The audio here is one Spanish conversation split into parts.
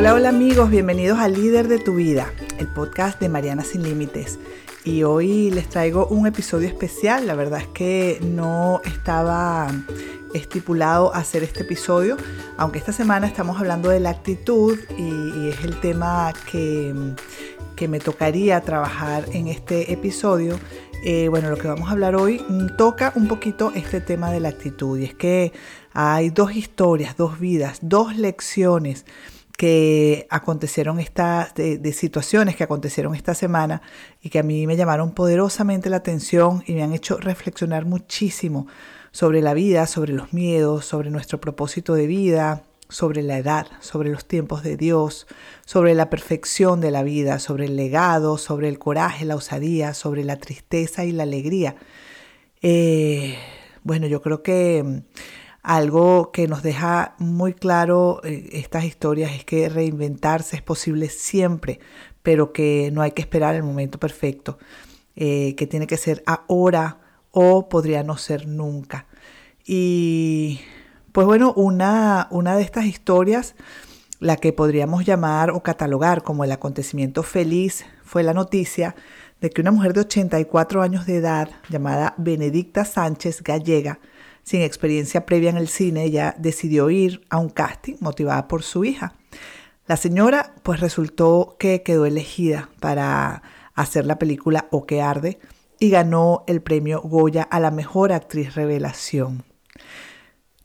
Hola, hola amigos, bienvenidos a Líder de tu Vida, el podcast de Mariana Sin Límites. Y hoy les traigo un episodio especial, la verdad es que no estaba estipulado hacer este episodio, aunque esta semana estamos hablando de la actitud y, es el tema que, que, me tocaría trabajar en este episodio. Eh, bueno, lo que vamos a hablar hoy toca un poquito este tema de la actitud y es que hay dos historias, dos vidas, dos lecciones que acontecieron esta, de, situaciones que acontecieron esta semana y que a mí me llamaron poderosamente la atención y me han hecho reflexionar muchísimo sobre la vida, sobre los miedos, sobre nuestro propósito de vida, sobre la edad, sobre los tiempos de Dios, sobre la perfección de la vida, sobre el legado, sobre el coraje, la osadía, sobre la tristeza y la alegría. Eh, bueno, yo creo que algo que nos deja muy claro eh, estas historias es que reinventarse es posible siempre, pero que no hay que esperar el momento perfecto, eh, que tiene que ser ahora o podría no ser nunca. Y pues bueno, una, una de estas historias, la que podríamos llamar o catalogar como el acontecimiento feliz, fue la noticia de que una mujer de 84 años de edad, llamada Benedicta Sánchez Gallega, sin experiencia previa en el cine, ya decidió ir a un casting motivada por su hija. La señora pues resultó que quedó elegida para hacer la película O que arde y ganó el premio Goya a la mejor actriz revelación.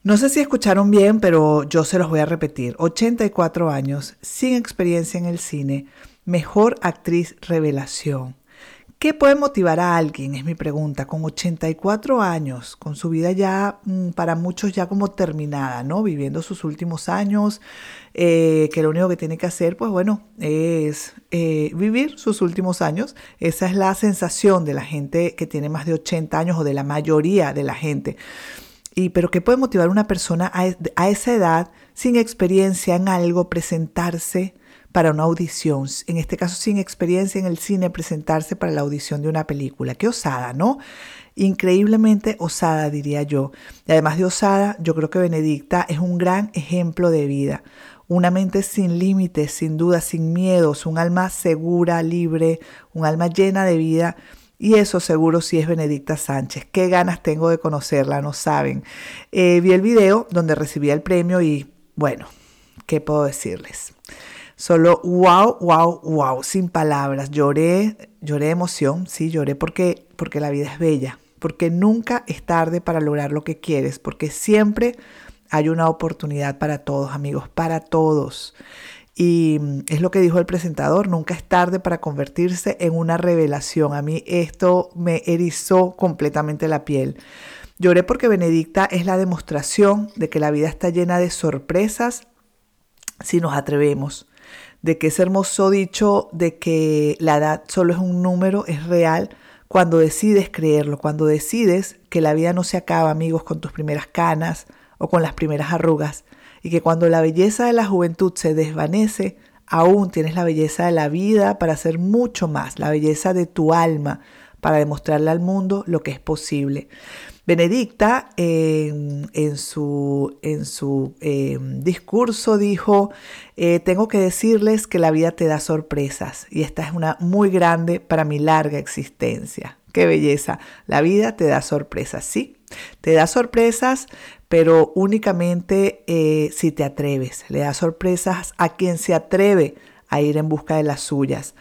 No sé si escucharon bien, pero yo se los voy a repetir. 84 años, sin experiencia en el cine, mejor actriz revelación. ¿Qué puede motivar a alguien? Es mi pregunta. Con 84 años, con su vida ya mm, para muchos ya como terminada, ¿no? Viviendo sus últimos años, eh, que lo único que tiene que hacer, pues bueno, es eh, vivir sus últimos años. Esa es la sensación de la gente que tiene más de 80 años o de la mayoría de la gente. Y, pero ¿qué puede motivar a una persona a, a esa edad, sin experiencia en algo, presentarse? Para una audición, en este caso sin experiencia en el cine, presentarse para la audición de una película. Qué osada, ¿no? Increíblemente osada, diría yo. Y además de osada, yo creo que Benedicta es un gran ejemplo de vida. Una mente sin límites, sin dudas, sin miedos, un alma segura, libre, un alma llena de vida. Y eso seguro sí es Benedicta Sánchez. Qué ganas tengo de conocerla, no saben. Eh, vi el video donde recibía el premio y bueno, ¿qué puedo decirles? Solo wow, wow, wow, sin palabras. Lloré, lloré de emoción, sí, lloré porque, porque la vida es bella, porque nunca es tarde para lograr lo que quieres, porque siempre hay una oportunidad para todos, amigos, para todos. Y mm, es lo que dijo el presentador, nunca es tarde para convertirse en una revelación. A mí esto me erizó completamente la piel. Lloré porque Benedicta es la demostración de que la vida está llena de sorpresas si nos atrevemos de que ese hermoso dicho de que la edad solo es un número es real cuando decides creerlo, cuando decides que la vida no se acaba, amigos, con tus primeras canas o con las primeras arrugas, y que cuando la belleza de la juventud se desvanece, aún tienes la belleza de la vida para hacer mucho más, la belleza de tu alma, para demostrarle al mundo lo que es posible. Benedicta en, su, en su em, discurso dijo, eh, tengo que decirles que la vida te da sorpresas y esta es una muy grande para mi larga existencia. Qué belleza, la vida te da sorpresas, sí, te da sorpresas, pero únicamente eh, si te atreves, le da sorpresas a quien se atreve a ir en busca de las suyas.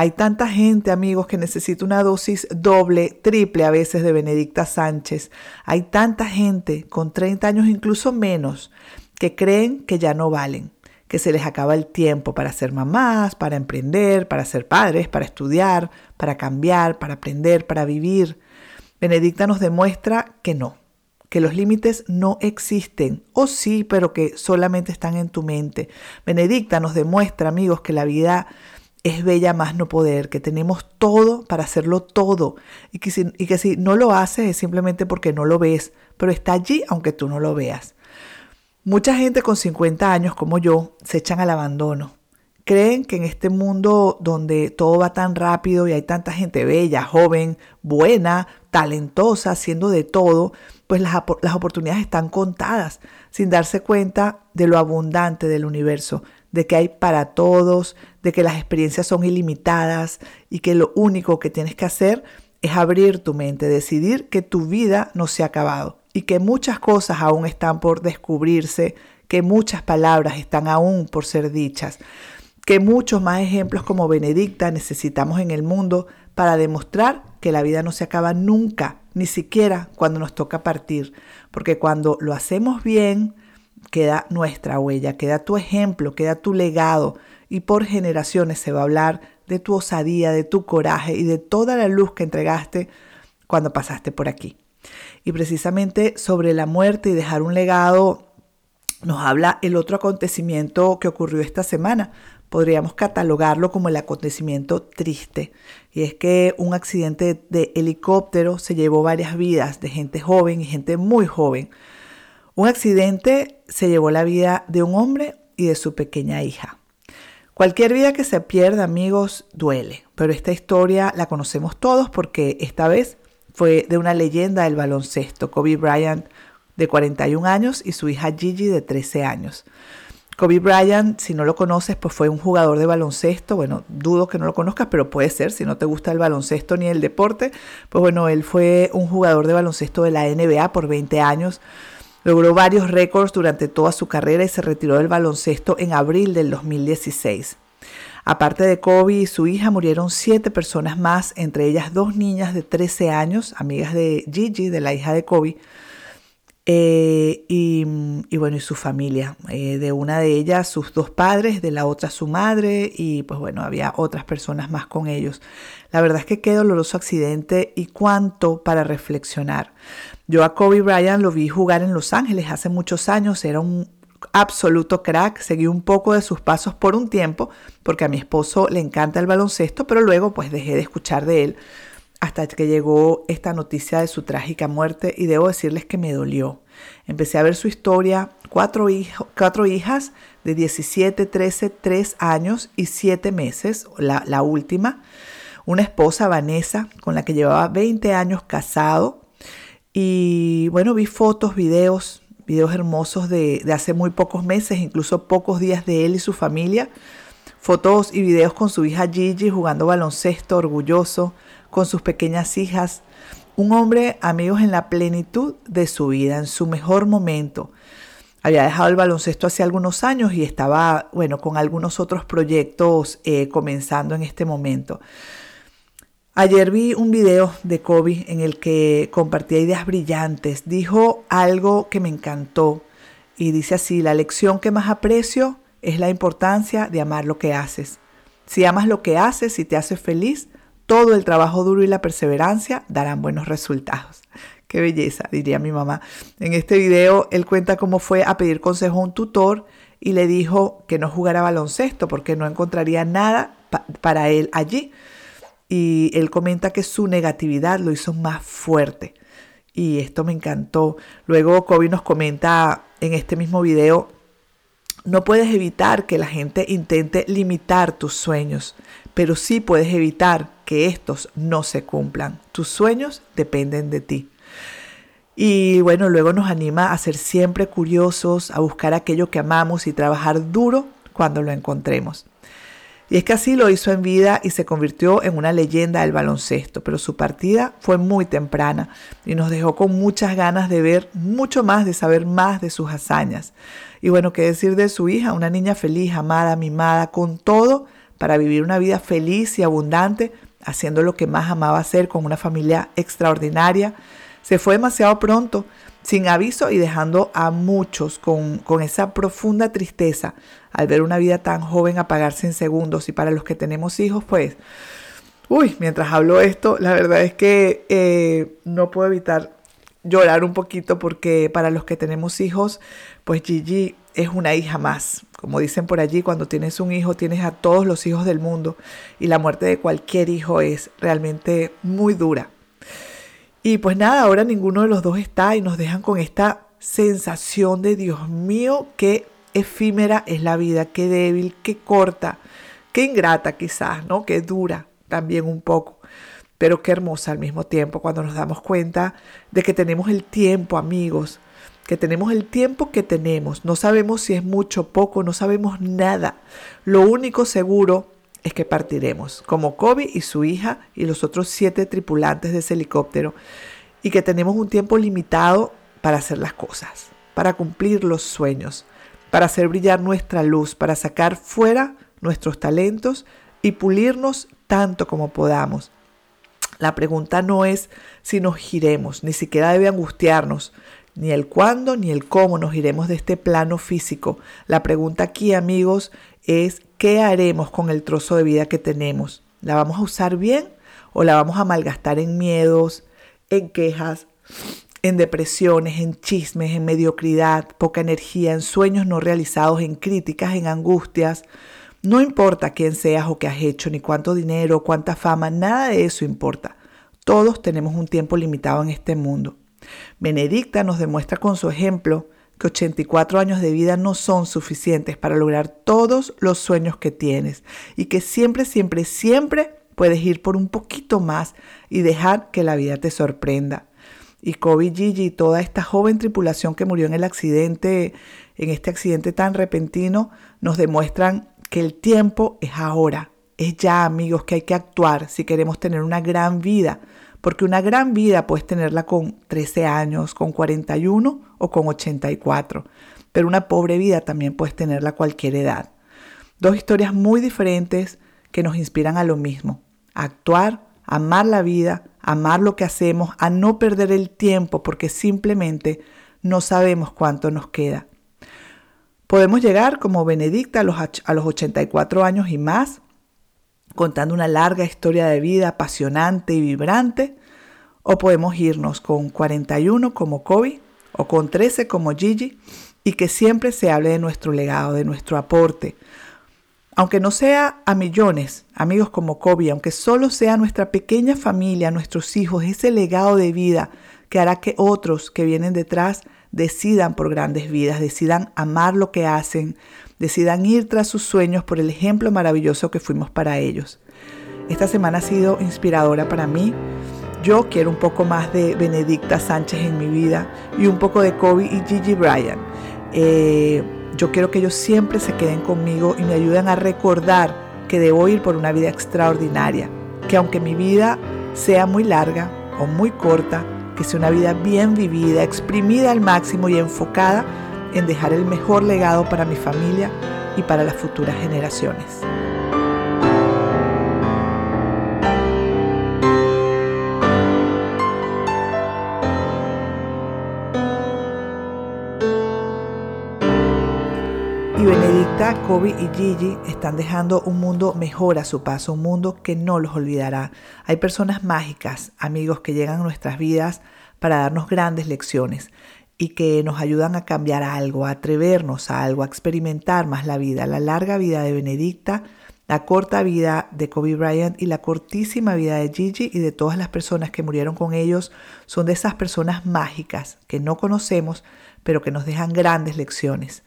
Hay tanta gente, amigos, que necesita una dosis doble, triple a veces de Benedicta Sánchez. Hay tanta gente con 30 años, incluso menos, que creen que ya no valen, que se les acaba el tiempo para ser mamás, para emprender, para ser padres, para estudiar, para cambiar, para aprender, para vivir. Benedicta nos demuestra que no, que los límites no existen, o sí, pero que solamente están en tu mente. Benedicta nos demuestra, amigos, que la vida es bella más no poder, que tenemos todo para hacerlo todo y que, si, y que si no lo haces es simplemente porque no lo ves, pero está allí aunque tú no lo veas. Mucha gente con 50 años como yo se echan al abandono. Creen que en este mundo donde todo va tan rápido y hay tanta gente bella, joven, buena, talentosa, haciendo de todo, pues las, las oportunidades están contadas, sin darse cuenta de lo abundante del universo, de que hay para todos, de que las experiencias son ilimitadas y que lo único que tienes que hacer es abrir tu mente, decidir que tu vida no se ha acabado y que muchas cosas aún están por descubrirse, que muchas palabras están aún por ser dichas, que muchos más ejemplos como Benedicta necesitamos en el mundo para demostrar que la vida no se acaba nunca, ni siquiera cuando nos toca partir, porque cuando lo hacemos bien, queda nuestra huella, queda tu ejemplo, queda tu legado y por generaciones se va a hablar de tu osadía, de tu coraje y de toda la luz que entregaste cuando pasaste por aquí. Y precisamente sobre la muerte y dejar un legado nos habla el otro acontecimiento que ocurrió esta semana. Podríamos catalogarlo como el acontecimiento triste. Y es que un accidente de helicóptero se llevó varias vidas de gente joven y gente muy joven. Un accidente se llevó la vida de un hombre y de su pequeña hija. Cualquier vida que se pierda, amigos, duele, pero esta historia la conocemos todos porque esta vez fue de una leyenda del baloncesto, Kobe Bryant de 41 años y su hija Gigi de 13 años. Kobe Bryant, si no lo conoces, pues fue un jugador de baloncesto. Bueno, dudo que no lo conozcas, pero puede ser, si no te gusta el baloncesto ni el deporte. Pues bueno, él fue un jugador de baloncesto de la NBA por 20 años. Logró varios récords durante toda su carrera y se retiró del baloncesto en abril del 2016. Aparte de Kobe y su hija, murieron siete personas más, entre ellas dos niñas de 13 años, amigas de Gigi, de la hija de Kobe, eh, y, bueno, y su familia. Eh, de una de ellas, sus dos padres, de la otra, su madre, y pues bueno, había otras personas más con ellos. La verdad es que qué doloroso accidente y cuánto para reflexionar. Yo a Kobe Bryant lo vi jugar en Los Ángeles hace muchos años, era un absoluto crack, seguí un poco de sus pasos por un tiempo, porque a mi esposo le encanta el baloncesto, pero luego pues dejé de escuchar de él hasta que llegó esta noticia de su trágica muerte y debo decirles que me dolió. Empecé a ver su historia, cuatro, cuatro hijas de 17, 13, 3 años y 7 meses, la, la última, una esposa, Vanessa, con la que llevaba 20 años casado, y bueno, vi fotos, videos, videos hermosos de, hace muy pocos meses, incluso pocos días de él y su familia. Fotos y videos con su hija Gigi jugando baloncesto, orgulloso, con sus pequeñas hijas. Un hombre, amigos, en la plenitud de su vida, en su mejor momento. Había dejado el baloncesto hace algunos años y estaba, bueno, con algunos otros proyectos eh, comenzando en este momento. Ayer vi un video de Kobe en el que compartía ideas brillantes. Dijo algo que me encantó y dice así, la lección que más aprecio es la importancia de amar lo que haces. Si amas lo que haces y te haces feliz, todo el trabajo duro y la perseverancia darán buenos resultados. Qué belleza, diría mi mamá. En este video él cuenta cómo fue a pedir consejo a un tutor y le dijo que no jugara baloncesto porque no encontraría nada para él allí y él comenta que su negatividad lo hizo más fuerte. Y esto me encantó. Luego Kobe nos comenta en este mismo video, no puedes evitar que la gente intente limitar tus sueños, pero sí puedes evitar que estos no se cumplan. Tus sueños dependen de ti. Y bueno, luego nos anima a ser siempre curiosos, a buscar aquello que amamos y trabajar duro cuando lo encontremos. Y es que así lo hizo en vida y se convirtió en una leyenda del baloncesto, pero su partida fue muy temprana y nos dejó con muchas ganas de ver mucho más, de saber más de sus hazañas. Y bueno, qué decir de su hija, una niña feliz, amada, mimada, con todo para vivir una vida feliz y abundante, haciendo lo que más amaba hacer con una familia extraordinaria. Se fue demasiado pronto, sin aviso y dejando a muchos con, con esa profunda tristeza al ver una vida tan joven apagarse en segundos. Y para los que tenemos hijos, pues, uy, mientras hablo esto, la verdad es que eh, no puedo evitar llorar un poquito porque para los que tenemos hijos, pues Gigi es una hija más. Como dicen por allí, cuando tienes un hijo, tienes a todos los hijos del mundo y la muerte de cualquier hijo es realmente muy dura. Y pues nada, ahora ninguno de los dos está y nos dejan con esta sensación de Dios mío, qué efímera es la vida, qué débil, qué corta, qué ingrata quizás, ¿no? Qué dura también un poco, pero qué hermosa al mismo tiempo cuando nos damos cuenta de que tenemos el tiempo, amigos, que tenemos el tiempo que tenemos. No sabemos si es mucho o poco, no sabemos nada. Lo único seguro que partiremos, como Kobe y su hija y los otros siete tripulantes de ese helicóptero, y que tenemos un tiempo limitado para hacer las cosas, para cumplir los sueños, para hacer brillar nuestra luz, para sacar fuera nuestros talentos y pulirnos tanto como podamos. La pregunta no es si nos giremos, ni siquiera debe angustiarnos, ni el cuándo ni el cómo nos iremos de este plano físico. La pregunta aquí, amigos, es ¿qué haremos con el trozo de vida que tenemos? ¿La vamos a usar bien o la vamos a malgastar en miedos, en quejas, en depresiones, en chismes, en mediocridad, poca energía, en sueños no realizados, en críticas, en angustias? No importa quién seas o qué has hecho, ni cuánto dinero, cuánta fama, nada de eso importa. Todos tenemos un tiempo limitado en este mundo. Benedicta nos demuestra con su ejemplo que 84 años de vida no son suficientes para lograr todos los sueños que tienes y que siempre, siempre, siempre puedes ir por un poquito más y dejar que la vida te sorprenda. Y Kobe Gigi y toda esta joven tripulación que murió en el accidente, en este accidente tan repentino, nos demuestran que el tiempo es ahora, es ya amigos que hay que actuar si queremos tener una gran vida porque una gran vida puedes tenerla con 13 años, con 41 o con 84, pero una pobre vida también puedes tenerla a cualquier edad. Dos historias muy diferentes que nos inspiran a lo mismo, actuar, amar la vida, amar lo que hacemos, a no perder el tiempo porque simplemente no sabemos cuánto nos queda. Podemos llegar como Benedicta a los, a los 84 años y más, contando una larga historia de vida apasionante y vibrante, o podemos irnos con 41 como Kobe o con 13 como Gigi y que siempre se hable de nuestro legado, de nuestro aporte. Aunque no sea a millones, amigos como Kobe, aunque solo sea nuestra pequeña familia, nuestros hijos, ese legado de vida que hará que otros que vienen detrás decidan por grandes vidas, decidan amar lo que hacen, decidan ir tras sus sueños por el ejemplo maravilloso que fuimos para ellos. Esta semana ha sido inspiradora para mí. Yo quiero un poco más de Benedicta Sánchez en mi vida y un poco de Kobe y Gigi Bryan. Eh, yo quiero que ellos siempre se queden conmigo y me ayuden a recordar que debo ir por una vida extraordinaria, que aunque mi vida sea muy larga o muy corta, que sea una vida bien vivida, exprimida al máximo y enfocada en dejar el mejor legado para mi familia y para las futuras generaciones. Y Benedicta, Kobe y Gigi están dejando un mundo mejor a su paso, un mundo que no los olvidará. Hay personas mágicas, amigos que llegan a nuestras vidas para darnos grandes lecciones y que nos ayudan a cambiar algo, a atrevernos a algo, a experimentar más la vida. La larga vida de Benedicta, la corta vida de Kobe Bryant y la cortísima vida de Gigi y de todas las personas que murieron con ellos son de esas personas mágicas que no conocemos, pero que nos dejan grandes lecciones.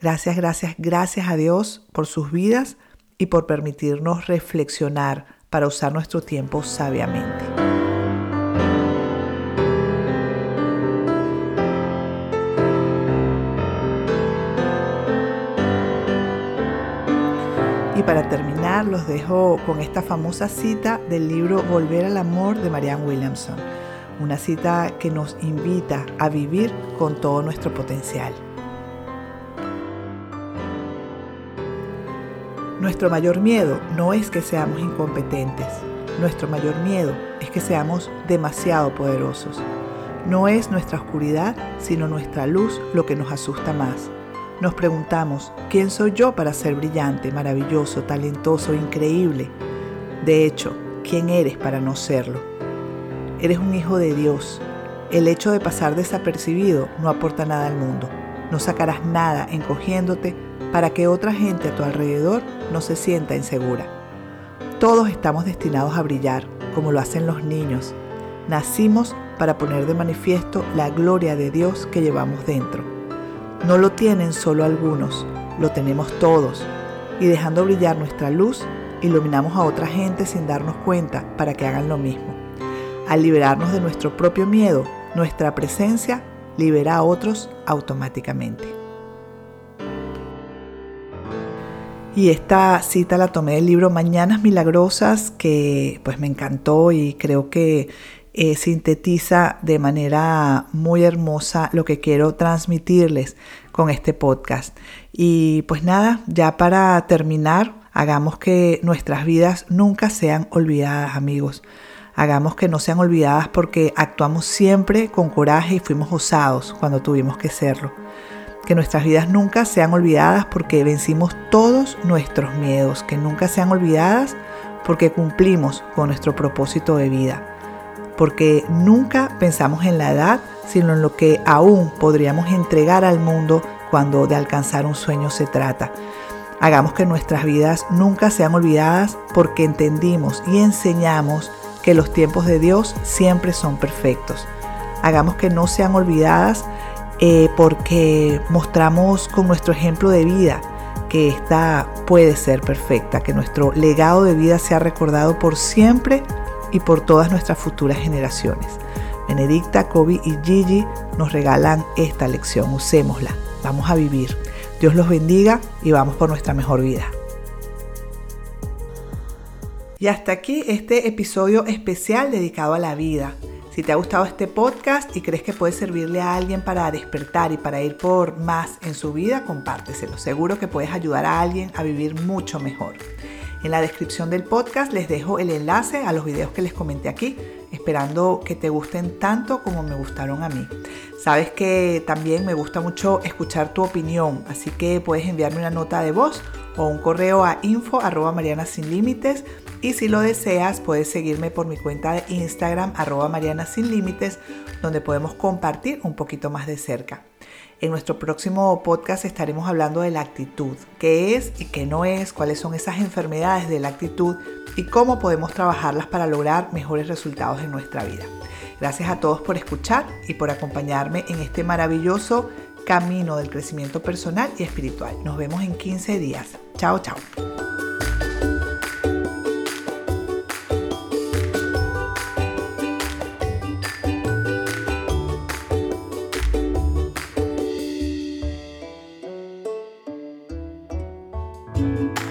Gracias, gracias, gracias a Dios por sus vidas y por permitirnos reflexionar para usar nuestro tiempo sabiamente. Y para terminar, los dejo con esta famosa cita del libro Volver al Amor de Marianne Williamson. Una cita que nos invita a vivir con todo nuestro potencial. Nuestro mayor miedo no es que seamos incompetentes. Nuestro mayor miedo es que seamos demasiado poderosos. No es nuestra oscuridad, sino nuestra luz lo que nos asusta más. Nos preguntamos, ¿quién soy yo para ser brillante, maravilloso, talentoso, increíble? De hecho, ¿quién eres para no serlo? Eres un hijo de Dios. El hecho de pasar desapercibido no aporta nada al mundo. No sacarás nada encogiéndote para que otra gente a tu alrededor no se sienta insegura. Todos estamos destinados a brillar, como lo hacen los niños. Nacimos para poner de manifiesto la gloria de Dios que llevamos dentro. No lo tienen solo algunos, lo tenemos todos. Y dejando brillar nuestra luz, iluminamos a otra gente sin darnos cuenta para que hagan lo mismo. Al liberarnos de nuestro propio miedo, nuestra presencia libera a otros automáticamente. Y esta cita la tomé del libro Mañanas Milagrosas, que pues me encantó y creo que eh, sintetiza de manera muy hermosa lo que quiero transmitirles con este podcast. Y pues nada, ya para terminar, hagamos que nuestras vidas nunca sean olvidadas, amigos. Hagamos que no sean olvidadas porque actuamos siempre con coraje y fuimos osados cuando tuvimos que serlo. Que nuestras vidas nunca sean olvidadas porque vencimos todos nuestros miedos. Que nunca sean olvidadas porque cumplimos con nuestro propósito de vida porque nunca pensamos en la edad, sino en lo que aún podríamos entregar al mundo cuando de alcanzar un sueño se trata. Hagamos que nuestras vidas nunca sean olvidadas porque entendimos y enseñamos que los tiempos de Dios siempre son perfectos. Hagamos que no sean olvidadas eh, porque mostramos con nuestro ejemplo de vida que esta puede ser perfecta, que nuestro legado de vida sea recordado por siempre y por todas nuestras futuras generaciones. Benedicta, Kobe y Gigi nos regalan esta lección. Usémosla. Vamos a vivir. Dios los bendiga y vamos por nuestra mejor vida. Y hasta aquí este episodio especial dedicado a la vida. Si te ha gustado este podcast y crees que puede servirle a alguien para despertar y para ir por más en su vida, compárteselo. Seguro que puedes ayudar a alguien a vivir mucho mejor. En la descripción del podcast les dejo el enlace a los videos que les comenté aquí, esperando que te gusten tanto como me gustaron a mí. Sabes que también me gusta mucho escuchar tu opinión, así que puedes enviarme una nota de voz o un correo a info arroba mariana sin límites y si lo deseas puedes seguirme por mi cuenta de Instagram arroba mariana sin límites donde podemos compartir un poquito más de cerca. En nuestro próximo podcast estaremos hablando de la actitud, qué es y qué no es, cuáles son esas enfermedades de la actitud y cómo podemos trabajarlas para lograr mejores resultados en nuestra vida. Gracias a todos por escuchar y por acompañarme en este maravilloso camino del crecimiento personal y espiritual. Nos vemos en 15 días. Chao, chao. you